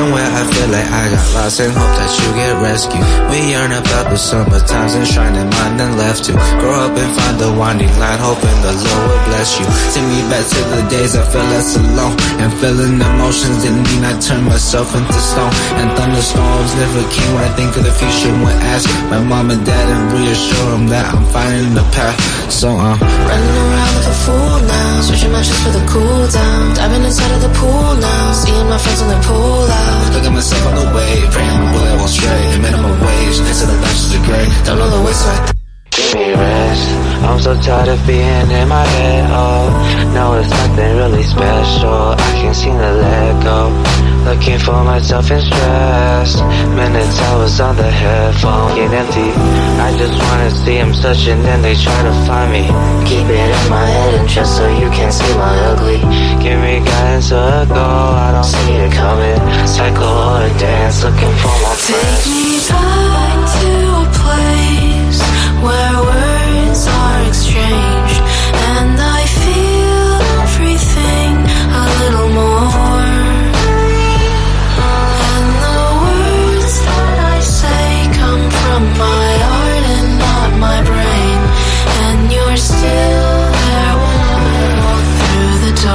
Somewhere I feel like I got lost and hope that you get rescued. We yearn about the summer times and shining mind and left to grow up and find the winding line, hoping the Lord will bless you. Take me back to the days I felt less alone and feeling emotions didn't mean I turned myself into stone. And thunderstorms never came when I think of the future. When ask my mom and dad and reassure them that I'm finding the path. So I'm uh, running around like a fool now, switching my for the cool down, diving inside of the pool now, seeing my friends when they pull out. Look at myself on the way, praying my bullet won't stray. Minimum wage, the bachelor's degree, the give me rest. I'm so tired of being in my head. Oh, no, it's nothing really special. I can't seem to let go. Looking for myself in stress. Minutes I was on the headphone, get empty. I just wanna see him searching, then they try to find me. Keep it in my head and just so you can see my ugly. Give me guidance or a goal. I don't see it coming. Cycle or a dance, looking for my friends. Take me back So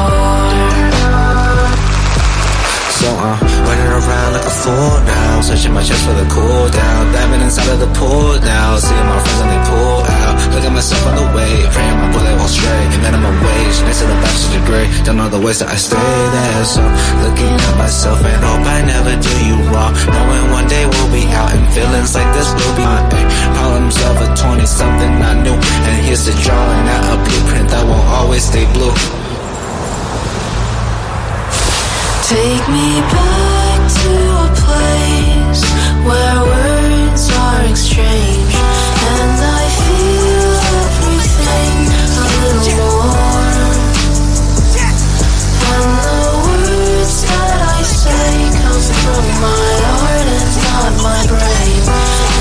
I'm running around like a fool now, searching my chest for the cool down, diving inside of the pool now, seeing my friends and they pull out. Look at myself on the way, praying my bullet won't stray. Minimum wage, next to the bachelor's degree, don't know the ways that I stay there. So looking at myself and hope I never do you wrong, knowing one day we'll be out and feelings like this will be my ay, problems of a 20 something I knew, and here's the drawing out a blueprint that won't always stay blue. Take me back to a place where words are exchanged and I feel everything a little more. And the words that I say come from my heart and not my brain.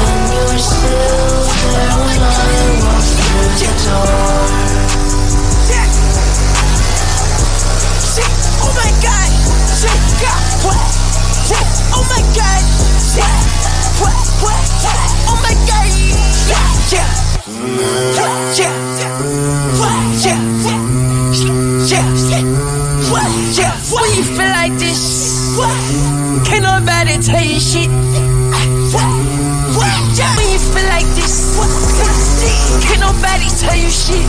And you're still there when I walk through the door. Oh my god! What? What? Oh my god! Yeah! Yeah! What? Yeah! Yeah! What? Yeah! When you feel like this? Can't nobody tell you shit. When you feel like this. Can't nobody tell you shit.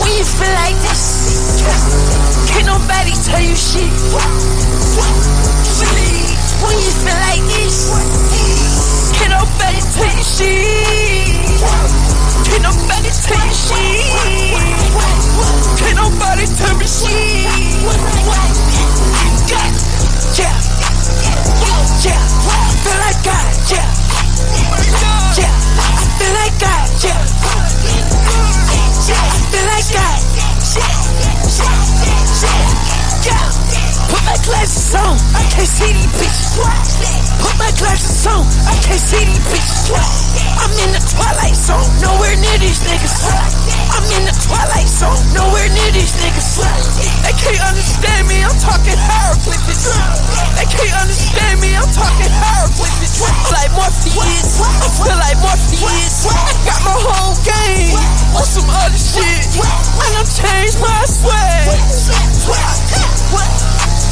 When you feel like this, can't nobody tell you shit. When you feel like this, can't nobody tell you shit. Can't nobody tell you shit. Can't nobody tell me shit. Yeah, talking hieroglyphics. They can't understand me, I'm talking hieroglyphics. Like Morpheus, I feel like Morpheus. I got my whole game on some other shit, and I'm changed my swag.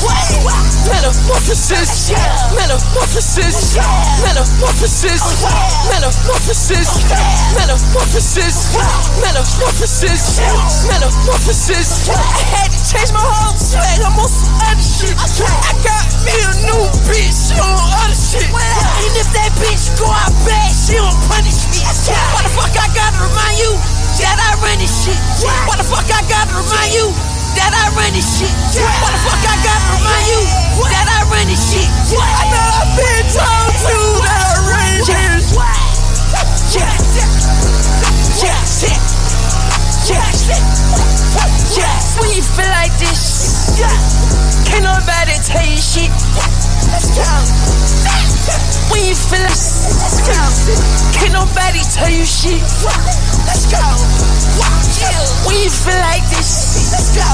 Metamorphosis, metamorphosis, metamorphosis, metamorphosis, metamorphosis, metamorphosis, metamorphosis. I had to change my whole swag, I'm on some other shit. I got me a new bitch, she on other shit. And if that bitch go out bad, she don't punish me. Why the fuck I gotta remind you that I run this shit? Why the fuck I gotta remind you? That I run this shit. Why the fuck I gotta remind you that I run this shit? I know I've been told you that I run this shit. Yeah. Yeah. Yeah. Yeah. yeah. When you feel like this, yeah. can't nobody tell you shit. Let's go. When you feel like can't nobody tell you shit. Let's go. When you feel like this, Let's go.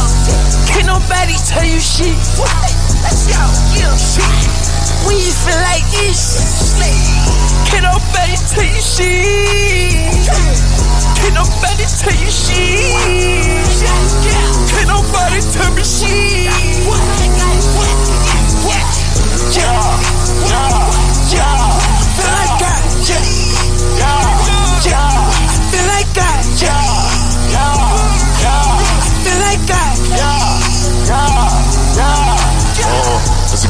Can't nobody tell you shit. Let's go. Yeah. When you feel like this, can't nobody tell you shit. Can't nobody tell you shit. Can't nobody tell me shit. Yeah, yeah.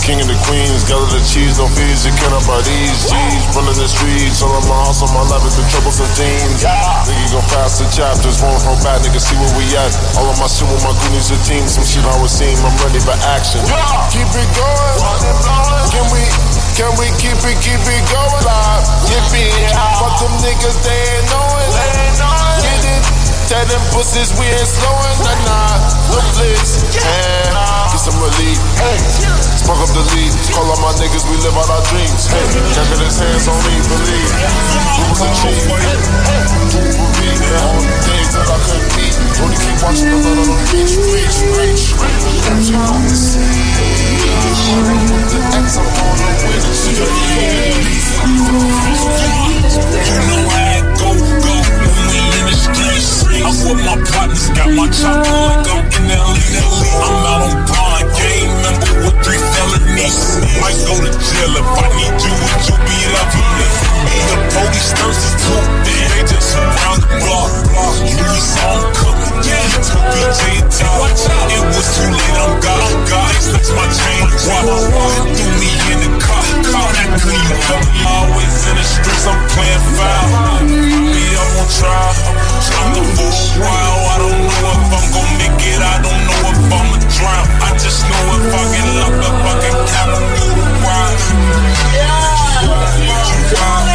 King and the queens, gather the cheese, no fees, you cannot buy these G's. Running the streets, all of my house, on my life has been troublesome teams. Nigga gon' pass the chapters, won't hold back, nigga, see where we at. All of my shit with my goonies and team, some shit I was seeing, I'm ready for action. Keep it going, can we, can we keep it, keep it going live? Yippee, fuck them niggas, they ain't knowing. Get it, tell them pussies we ain't slowing, nah nah, no flicks, and get some relief. Hey, spark up the lead, call all my niggas, we live out our dreams. Hey, jacking his hands on me, believe. Rules and cheese, do for me, the things that I couldn't beat. Only keep watching the blood on the reach, reach, reach. She on the winning street. You know how it go, I'm with my partners, got my chopper like I'm in LA. I'm out on bond, game member with three felonies. Might go to jail if I need you, would you be loving me? The police thirsty too, they just around the block. Louis on cook, yeah, took BJ and T. It was too late, I'm my chain. Threw me in the car. Always in the streets, I'm playing foul. Be up on trial. I'm fool I don't know if I'm gon' make it. I don't know if I'ma drown. I just know if I get locked up, I can count. Would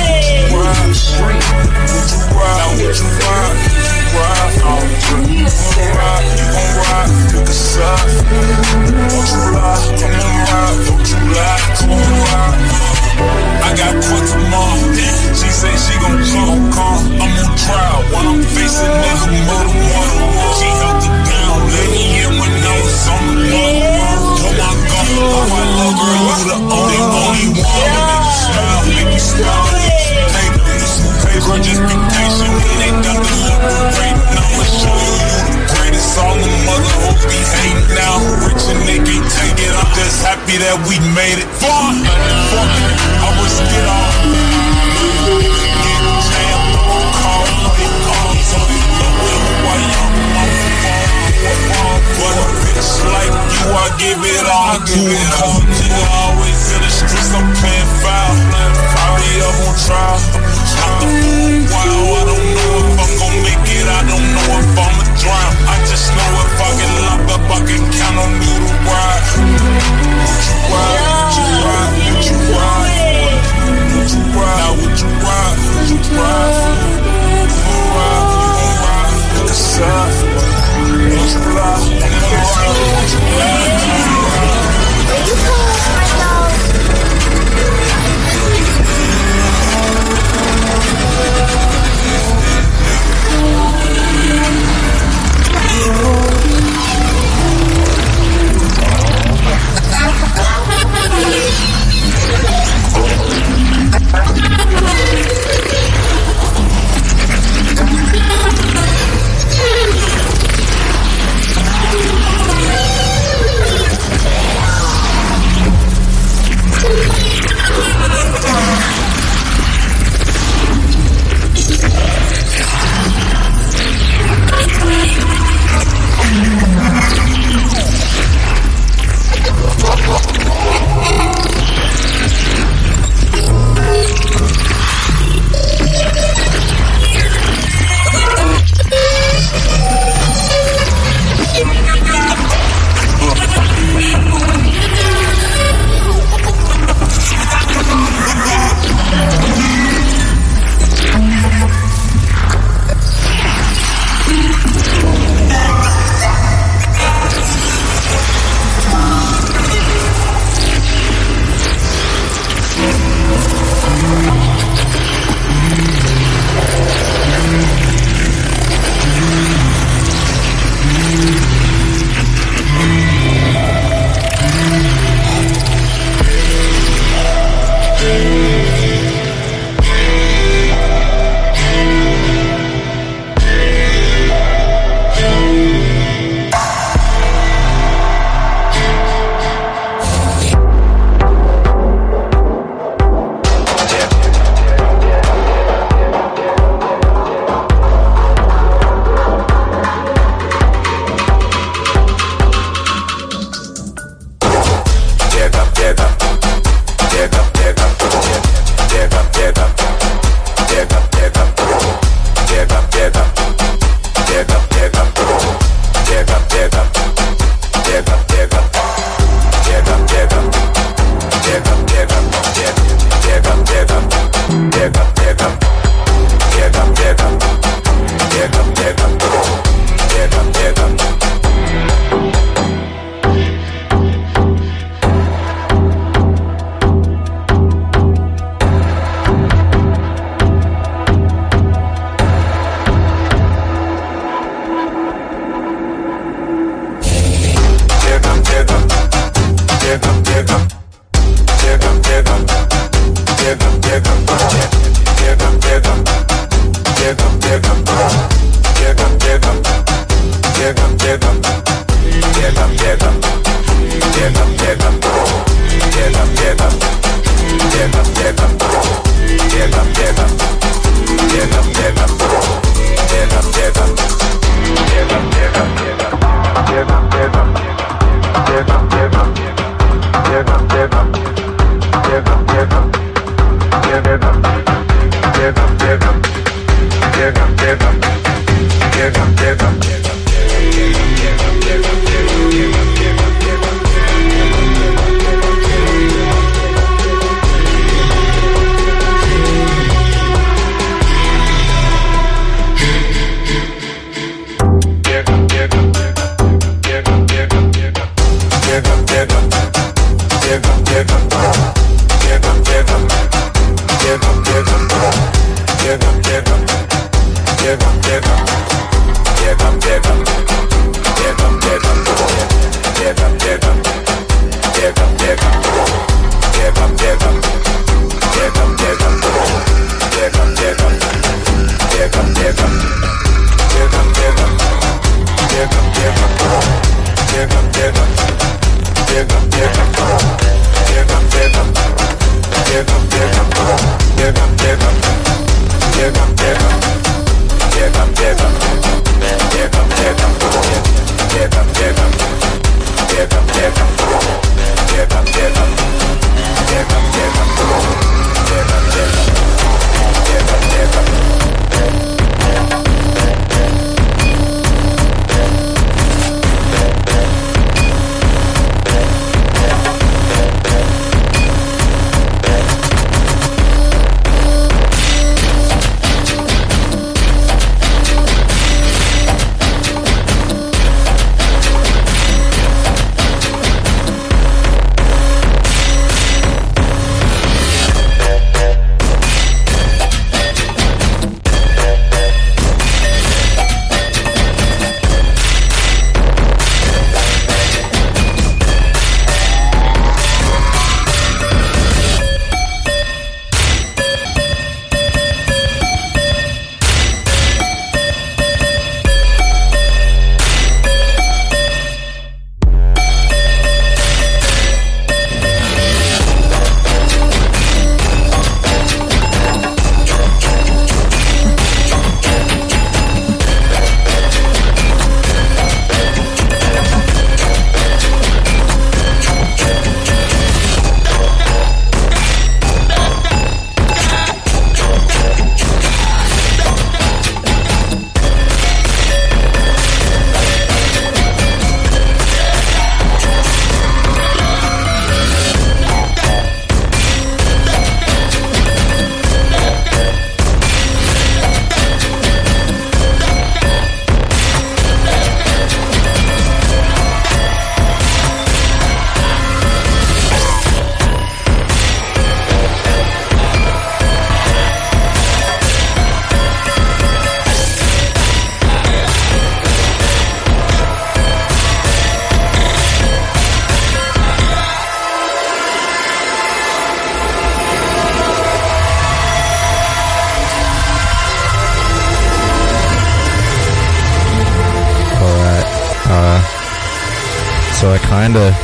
kind of.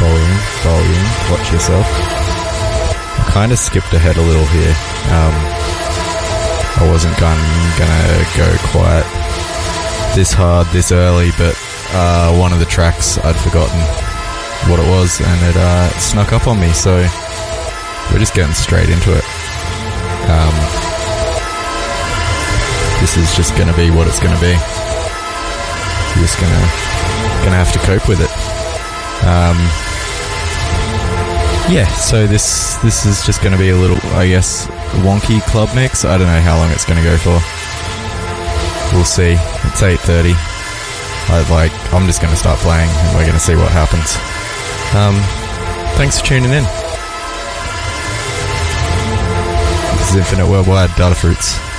Volume, volume, watch yourself. I kind of skipped ahead a little here. Um, I wasn't gon- gonna go quite this hard this early, but uh, one of the tracks I'd forgotten what it was, and it uh, snuck up on me, so we're just getting straight into it. Um, this is just gonna be what it's gonna be. You're just gonna gonna have to cope with it. Um, yeah, so this this is just gonna be a little, I guess, wonky club mix. I don't know how long it's gonna go for. We'll see. It's eight thirty. I like. I'm just gonna start playing, and we're gonna see what happens. Um, thanks for tuning in. This is Infinite Wurldwide Data Fruits.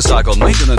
Motorcycle maintenance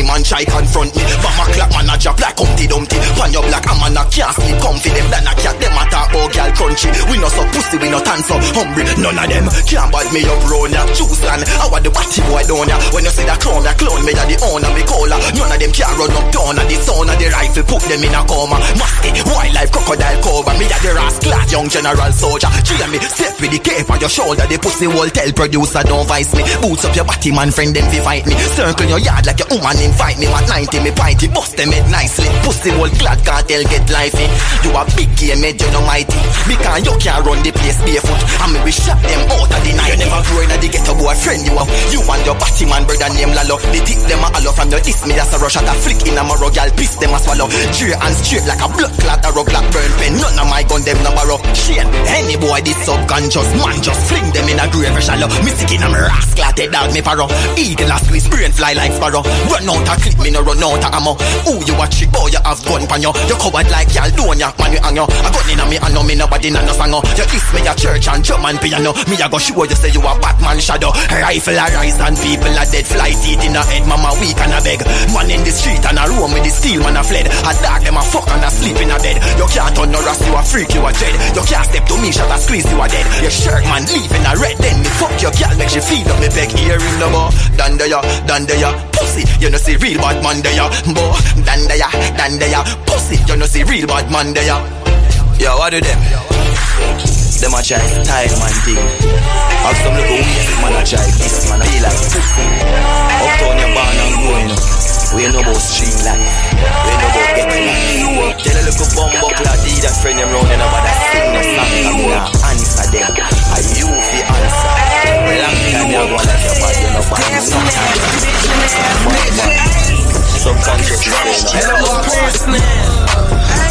Any man try confront me. My clock man a drop like Humpty Dumpty. Pan your black, I'm a can't sleep comfy. Them than a cat, them a talk about girl crunchy. We no so pussy, we no tan so hungry. None of them can't bad me up round ya. Choose land, I want the batty boy down ya. When you see that clown, that clown, me a the owner, me cola. None of them can run up down at the sound of the rifle, put them in a coma. Musty, wildlife, crocodile cover. Me a the rascal, young general soldier. Cheer me, step with the cape on your shoulder. The pussy will tell producer, don't vice me. Boots up your body, man, friend, them fi fight me. Circle your yard like your woman invite me. At 90, me pinty, bust them head nicely. Pussy will glad cartel get lively. You a big game, head, you no mighty. Because you can't run the place barefoot. And me we shot them out of the night. You never grow in a the ghetto boyfriend you have. You and your batty man brother name Lalo. The tip them a hollow from your diss me that's a rush at a flick in a morrow gal piss them a swallow. Straight and straight like a blood clot a rug like burn pen. None of my gun them no borrow. Shane, any boy this subconscious man just fling them in a grave shallow. Me sick in a rascal dog me paro. Eagle a squeeze brain fly like sparrow. Run out a clip me no run out a ammo. Who you a trick boy you have gun pan yo. You covered like y'all don't ya man you hang yo. A gun in a me and no me nobody no no sang yo. You diss me a church and and piano. Me a go show you say you a Batman shadow. Rifle a rise and people a dead. Fly teeth in a head. Mama weak and a beg. Man in the street and a roam with the steel man a fled. A dog them a fuck and a sleep in a bed. You can't turn no rust you a freak you a dead. You can't step to me shot a squeeze you a dead. Your shirt man leave in a red then me fuck your girl make she feel up me beg. Hear him no more. Dan there dan there. Pussy, you know see real bad man there. Bo, dan there dan there. Pussy, you know see real bad man there. Yo, what do them? Them a try style man thing. Have some little waste man a try this man a feel like pussy. Uptown you born and growing up. We know about street life. We know about getting life. Tell a little bumbo clad that friend them round and about that sing no song me nah answer them. Are you fi answer? Long time you go like your body, you know bad me sometimes. Subconscious brain.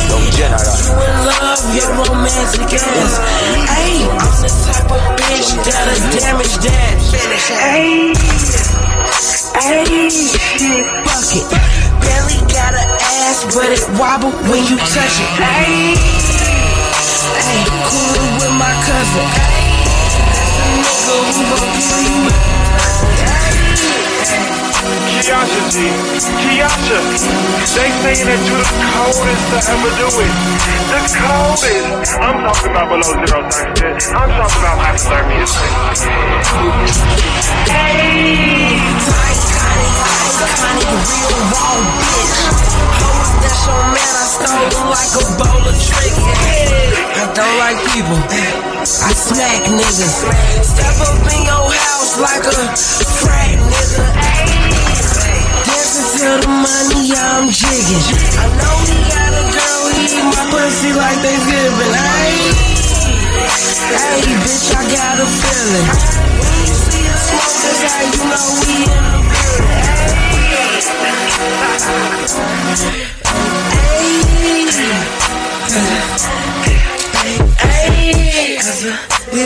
Young general. love your romantic ass. Hey, I'm the type of bitch that'll damage that. Hey, fuck it. Barely got an ass, but it wobble when you touch it. Hey, hey, cool with my cousin. Hey, that's a nigga who gon' kill you. Kiasha G, Kiasha, they saying that you're the coldest to ever do it. The coldest. I'm talking about below zero temperature. I'm talking about hypothermia. Hey, iconic, iconic, real raw bitch. Hoes that's your man, I stole them like a bowl of tricks. I don't like people, I smack niggas. Step up in your house like a frat nigga. Dancing to the money, I'm jigging. I know he got a girl, he eat my pussy like Thanksgiving. Hey, hey, bitch, I got a feeling. When you see smoke, that's how you know we in the These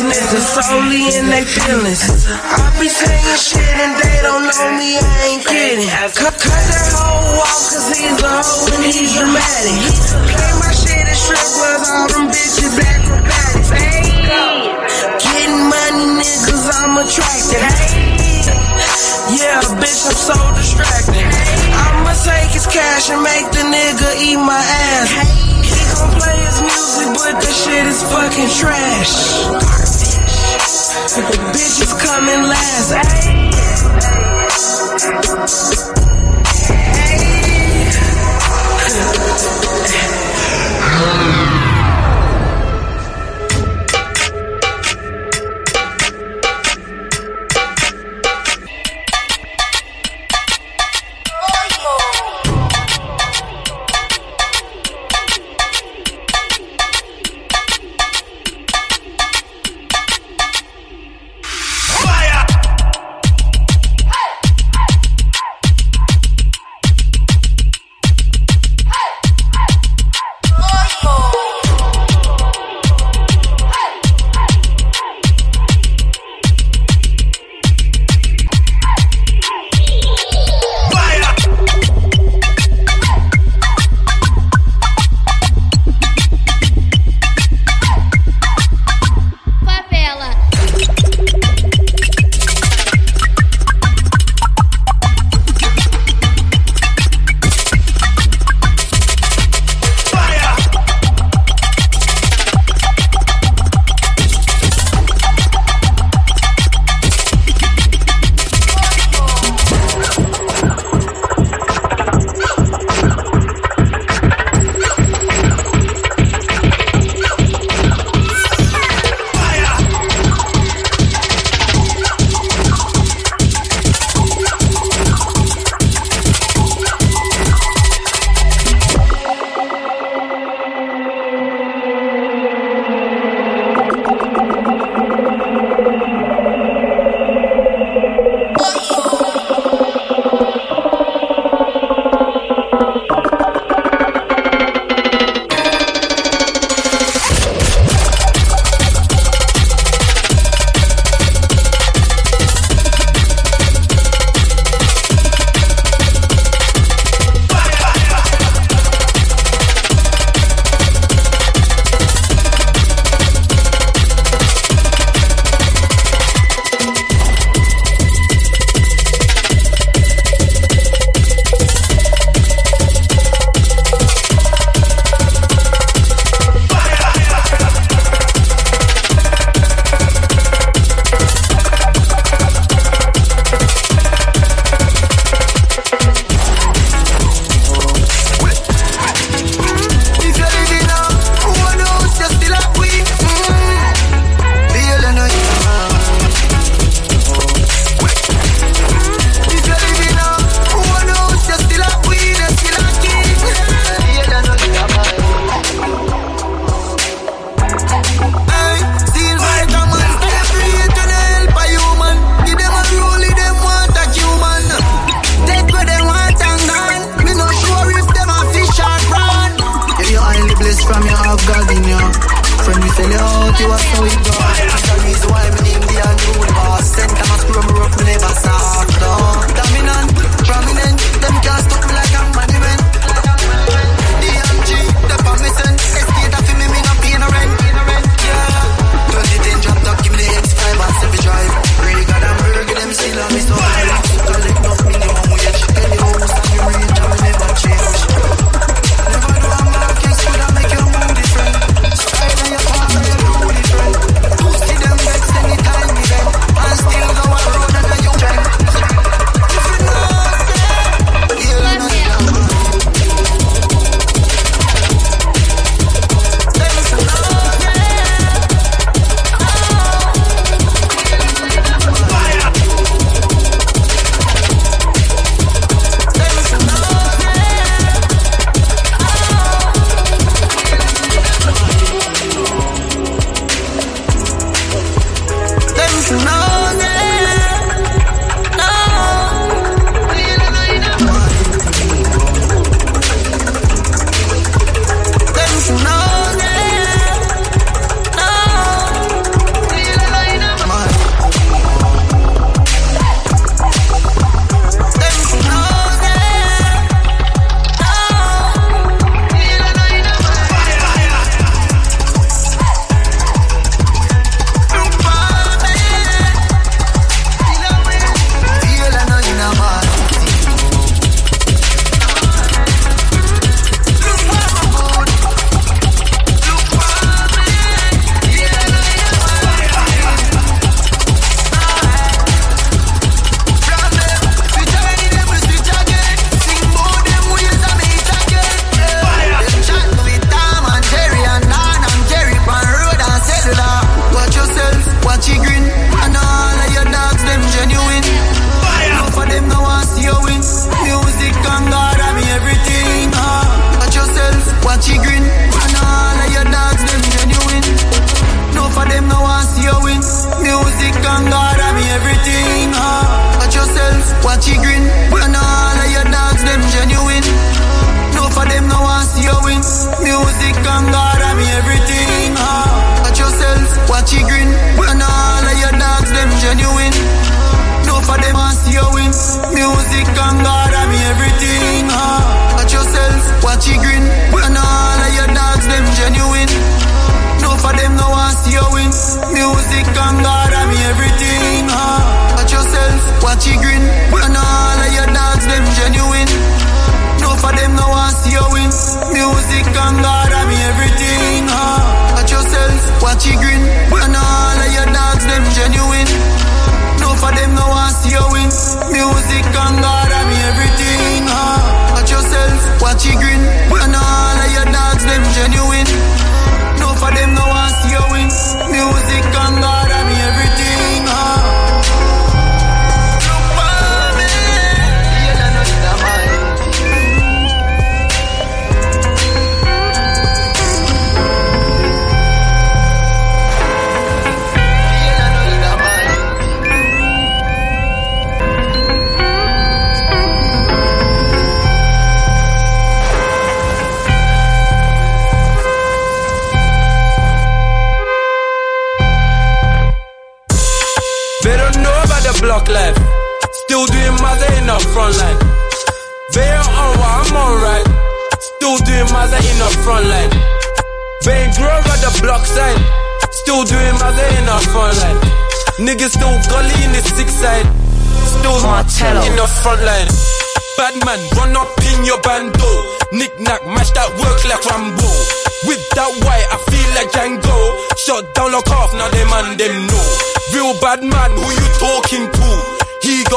niggas solely in their feelings. I be saying shit and they don't know me, I ain't kidding. Cut, cut that hoe off cause he's a hoe and he's dramatic. Play my shit and strip clubs, all them bitches acrobatics. Hey, getting money, niggas, I'm attracted. Hey, yeah, bitch, I'm so distracted. I'ma take his cash and make the nigga eat my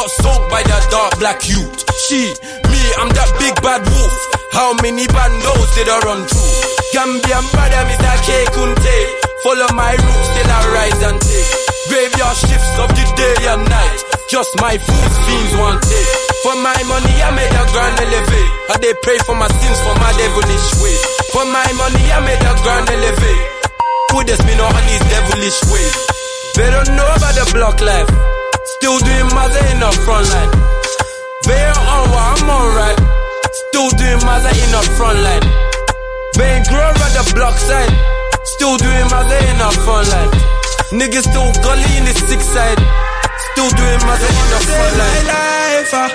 got soaked by that dark black youth. She, me, I'm that big bad wolf. How many bandos did I run through? Gambian brother, Mr. K Kunte. Follow my roots till I rise and take. Graveyard shifts of the day and night. Just my fools fiends want it. For my money, I made a grand elevate. I they pray for my sins for my devilish way. For my money, I made a grand elevate. Put this me on his devilish way. They don't know about the block life. Still doing mother in the front line. They ain't on what I'm alright. Still doing mother in the front line. Ain't grow at the block side. Still doing mother in the front line. Niggas still gully in the six side. Still doing mother in the front line. My life, uh,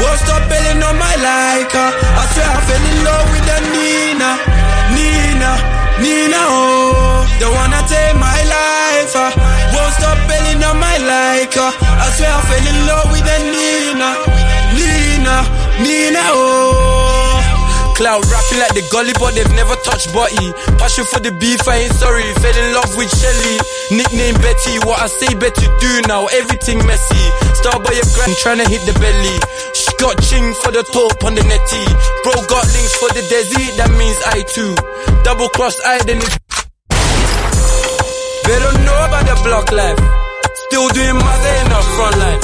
won't stop belling on my like. Uh, I swear I fell in love with the Nina, Nina, Nina. Oh, they wanna take my life. Uh, won't stop belling on my like. Uh, I fell in love with the Nina, Nina, Nina. Oh. Cloud rapping like the gully, but they've never touched body. Passion for the beef, I ain't sorry. Fell in love with Shelly. Nickname Betty, what I say, bet you do now. Everything messy. Star by your grand, tryna hit the belly. She got ching for the top on the netty. Bro got links for the desi, that means I too. Double cross I then it's. They don't know about the block life. Still doing mother in the front line.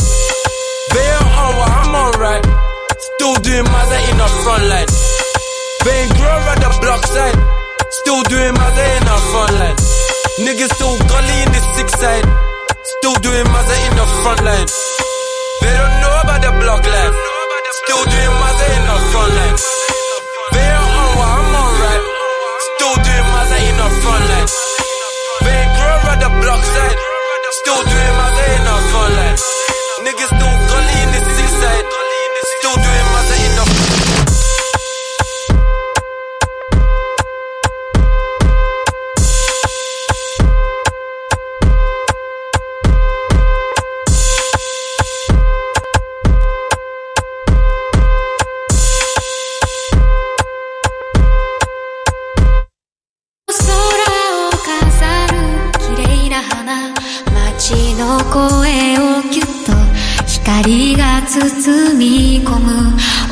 They ain't on what I'm alright. Still doing mother in the front line. They ain't grow at the block side. Still doing mother in the front line. Niggas still gully in the six side. Still doing mother in the front line. They don't know about the block life. Still doing mother in the front line. They ain't on what I'm alright. Still doing mother in the front line. They ain't grow at the block side. Still doing in the front line. Niggas still gully in the six side. Still doing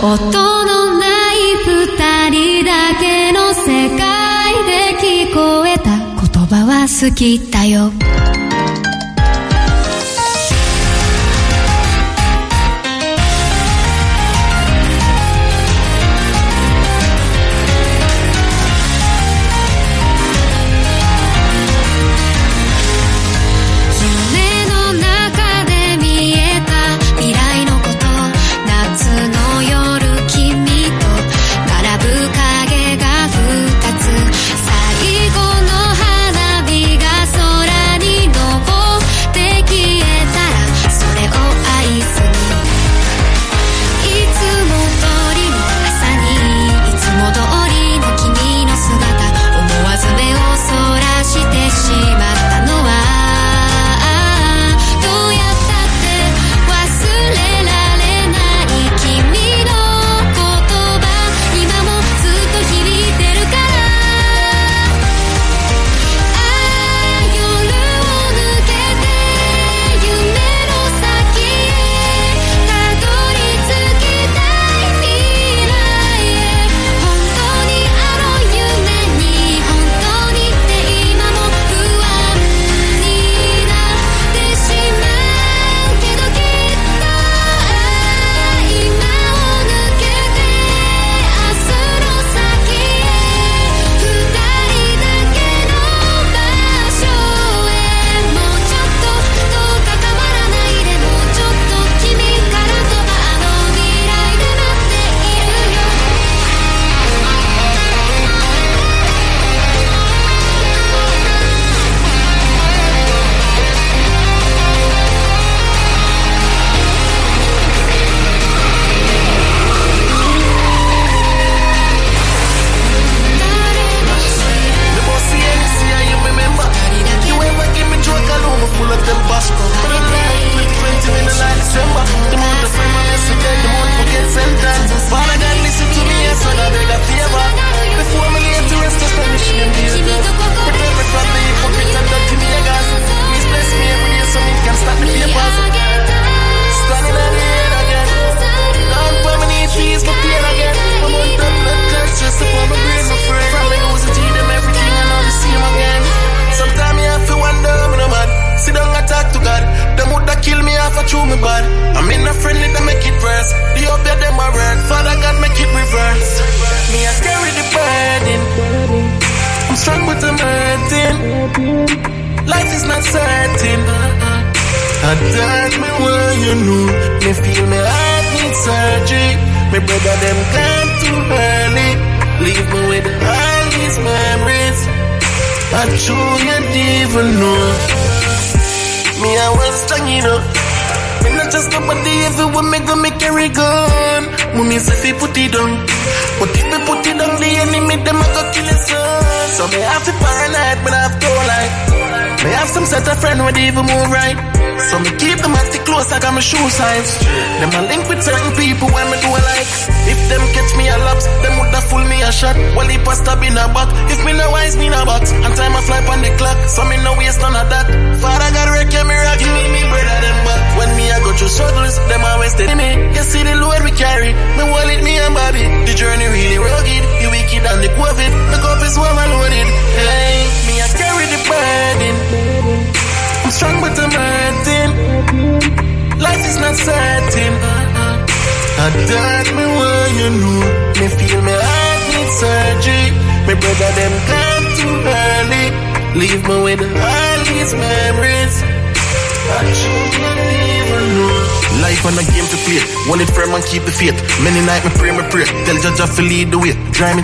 音のない二人だけの世界で聞こえた。言葉は好きだよ。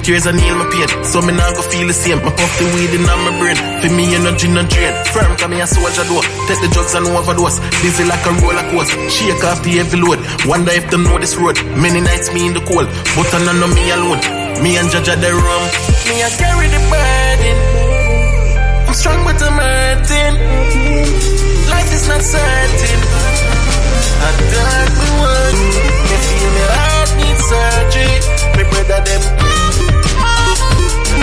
tears and heal my pain. So me now go feel the same. My puff the weed in my brain. For me energy no drain. Firm come me a soldier do. Take the drugs and overdose. Dizzy like a roller coaster. Shake off the heavy load. Wonder if them know this road. Many nights me in the cold, but I know me alone. Me and Jaja the rum. Me I carry the burden. I'm strong but I'm hurting. Life is not certain. I don't want. Me feel me heart needs surgery. Me brother them.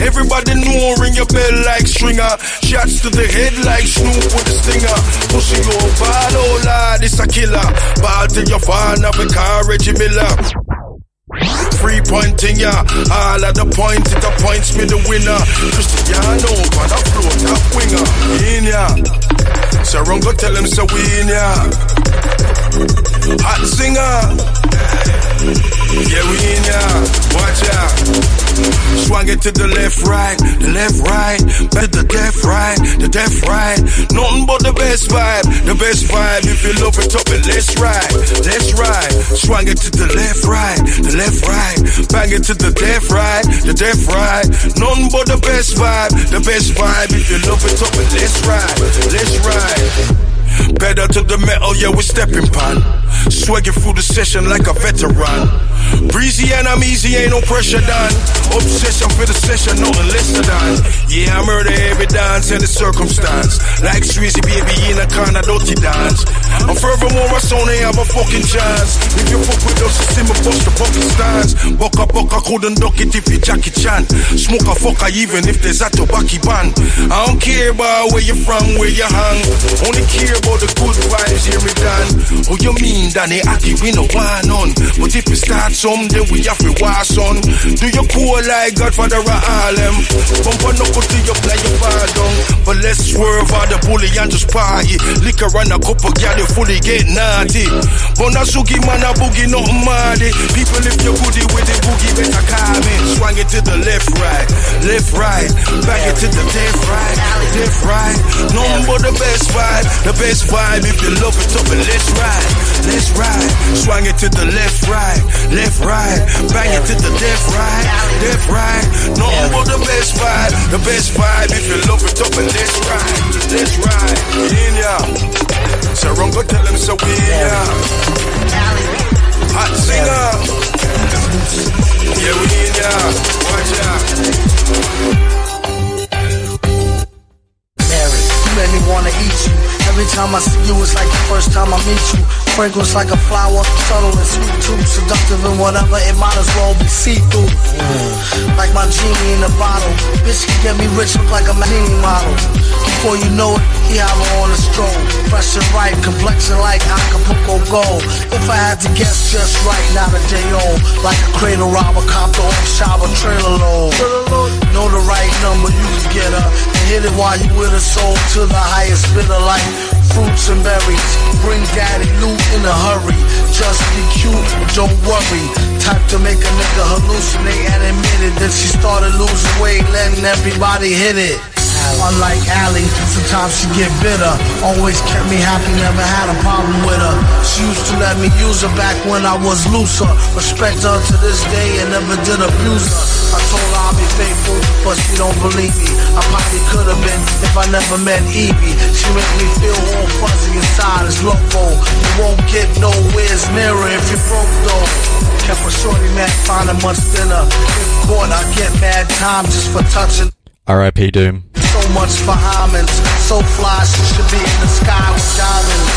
Everybody know, ring your bell like stringer. Shots to the head to the metal, yeah, we're stepping pan. Swagging through the session like a veteran. Breezy and I'm easy, ain't no pressure done. Obsession for the session, nothing less than. Yeah, I murder every dance and the circumstance. Like Swayze baby in a kind of dirty dance. And furthermore, my son ain't have a fucking chance. If you fuck with us, you see me bust the fucking stance. Bucka bucka couldn't duck it if you Jackie Chan. Smoke a fucker even if there's a tobacco ban. I don't care about where you from, where you hang. Only care about the good vibes, hear me Dan. Oh, you mean Danny Aki, we no one on. But if we start some, then we have to watch on. Do you cool like Godfather of Harlem? Bump a knuckle to you play your bar. But let's swerve out the bully and just party. Liquor and a couple gal, fully get naughty. Bonasuki man, a boogie, nothing mardy. People, if you goody with the boogie, better call me. Swang it to the left, right, left, right. Back it to the left, right, left, right. Nothing but the best vibe, the best vibe. If you love it up, and let's ride, let's ride. Swang it to the left, right, left, right. Bang it to the left, right, left, right. Nothing but the best vibe, the best vibe. If you love it up, and let's ride, let's ride. In ya. So run, go tell him so we ya. Hot singer. Yeah, we in ya. Watch. Mary, you make me wanna eat you. Every time I see you, it's like the first time I meet you. Fragrance like a flower, subtle and sweet too. Seductive and whatever, it might as well be see-through. Mm. Like my genie in a bottle. Bitch can get me rich, look like a genie model. Before you know it, he have her on a stroll. Fresh and right, complexion like Acapulco gold. If I had to guess just right, not a day old. Like a cradle robber, cop the off shower trailer load. Know the right number, you can get her. And hit it while you with her soul to the highest bidder like fruits and berries. Bring daddy loot in a hurry. Just be cute, don't worry. Type to make a nigga hallucinate and admit it. Then she started losing weight, letting everybody hit it. Unlike Allie, sometimes she get bitter. Always kept me happy, never had a problem with her. She used to let me use her back when I was looser. Respect her to this day and never did abuse her. I told her I'll be faithful, but she don't believe me. I probably could have been if I never met Evie. She make me feel all fuzzy inside, it's loco. You won't get nowhere's nearer if you broke though. Kept a shorty man, find a much thinner. If caught, I get mad time just for touching. R.I.P. Doom. So much for almonds, so fly she should be in the sky with diamonds.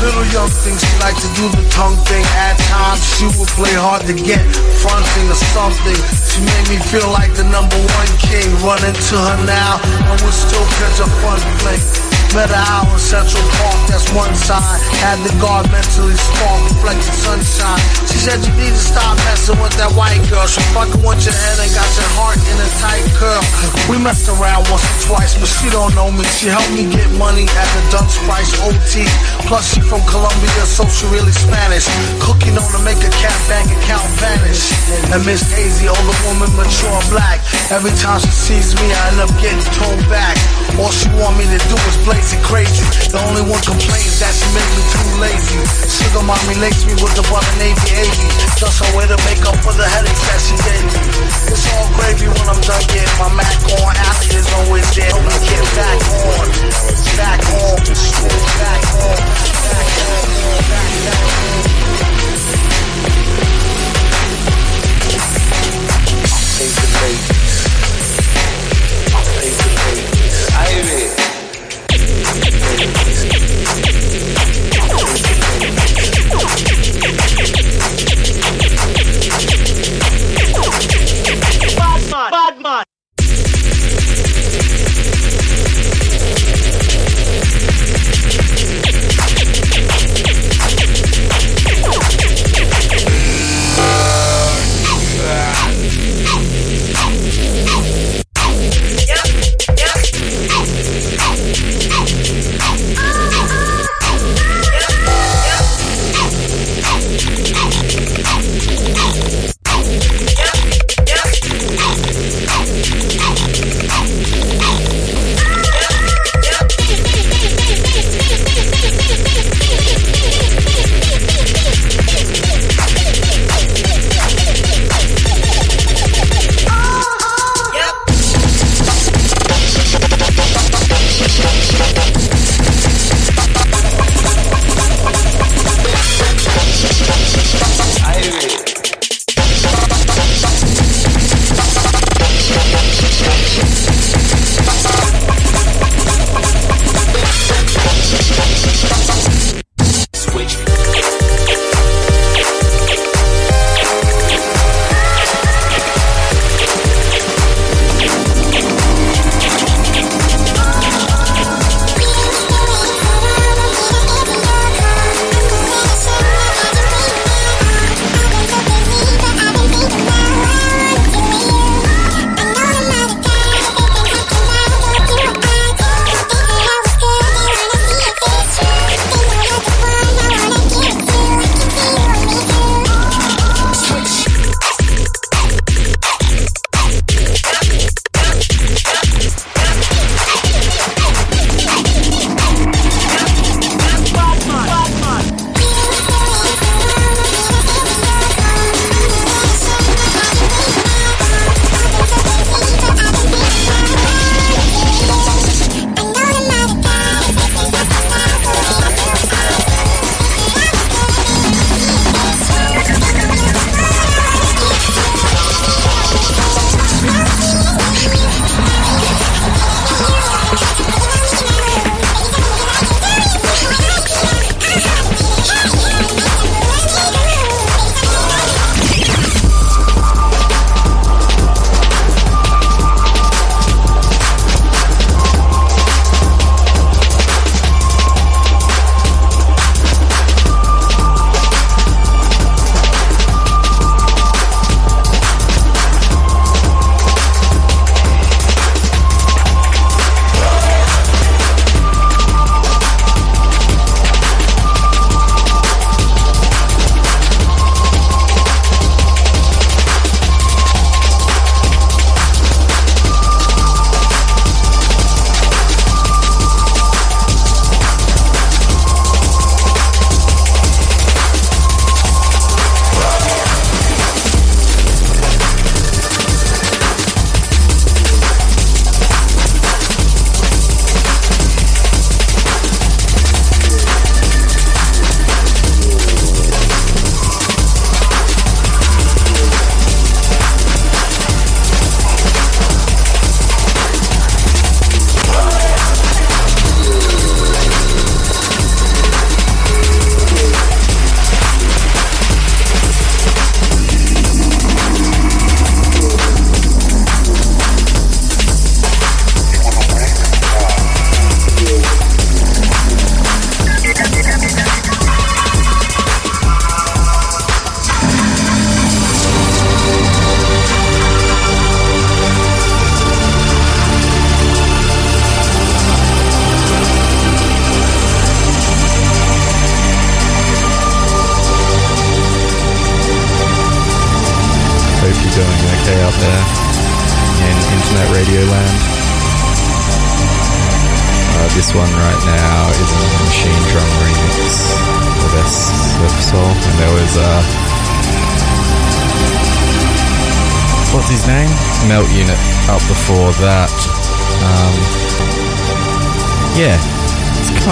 Little young thing, she like to do the tongue thing. At times she would play hard to get, fronting or something. She made me feel like the number one king. Running to her now, still catch a fun fling. Met her out in Central Park, that's one side. Had the guard mentally spark, reflecting sunshine. She said you need to stop messing with that white girl. She fucking with your head and got your heart in a tight curl. We messed around once or twice, but she don't know me. She helped me get money at the Dutch Price OT. Plus she from Colombia, so she really Spanish. Cooking on to make a cat bank account vanish. And Miss Daisy, older woman, mature black. Every time she sees me, I end up getting toned back. All she want me to do is it crazy. The only one complains that she makes me too lazy. Sugar mommy links me with the butter navy 80. Just a way to make up for the headaches that she gave me. It's all gravy when I'm done getting my Mac on. Alley is always there. Get back on. Back on. Back on. Back on. Back on. Back on.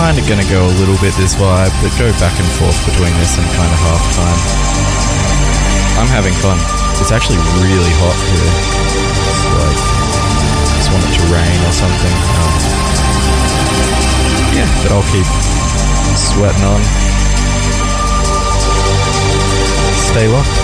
Kind of going to go a little bit this vibe, but go back and forth between this and kind of halftime. I'm having fun. It's actually really hot here. It's like, just want it to rain or something. Um, yeah, but I'll keep sweating on. Stay locked.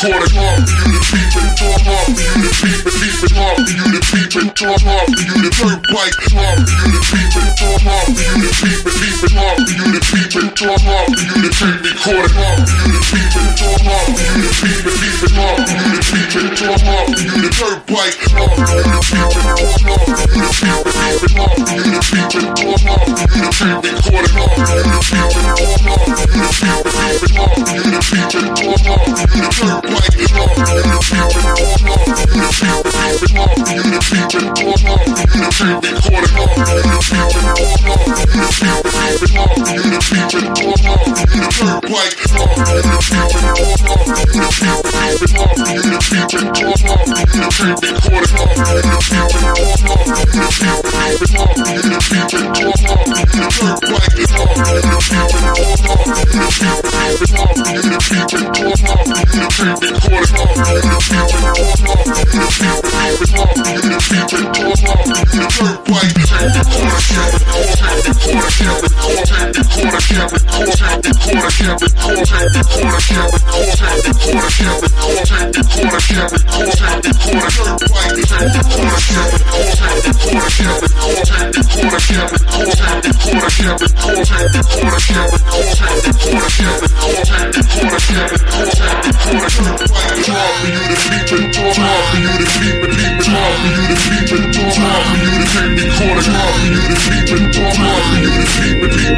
hard for you the peep, and it's hard for you the peep, and deep, it's hard for you peep and talk hard for you like hard for you to peep and talk hard for you to peep and peep and hard for you take record hard for you to peep and talk hard for you to peep and peep and hard for you to peep like hard for you to peep and talk hard for you to peep and peep and hard for you take record hard for you to peep and talk hard for you to peep and peep and hard for you to peep like hard for you to peep and talk hard for you to peep and you you and corner, in the feet and the feet and the feet Record, record, record, record, record, record, record, record, record, record, record, record, record, record, quarter you. quarter carat, quarter carat, quarter carat, quarter carat, quarter carat, quarter carat, quarter carat, quarter carat, quarter you quarter carat, quarter carat, quarter carat, quarter carat, quarter carat, quarter carat, quarter carat, quarter carat, quarter carat, quarter carat, quarter carat, quarter carat, quarter carat, quarter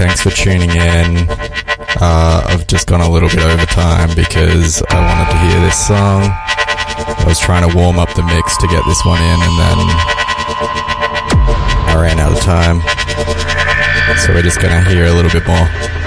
Thanks for tuning in. Uh, I've just gone a little bit over time because I wanted to hear this song. I was trying to warm up the mix to get this one in, and then I ran out of time. So we're just gonna hear a little bit more.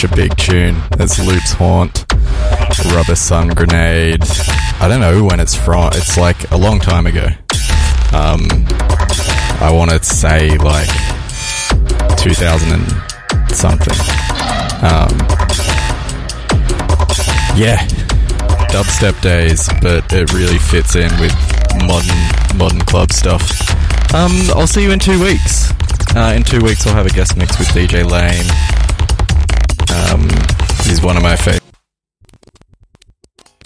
Such a big tune. It's Loops Haunt, Rubber Sun Grenade. I don't know when it's from. It's like a long time ago. Um, I want to say like 2000 and something. Um, yeah, dubstep days, but it really fits in with modern modern club stuff. Um, I'll see you in two weeks. Uh, in two weeks, I'll have a guest mix with DJ Lane. Um, he's one of my favorite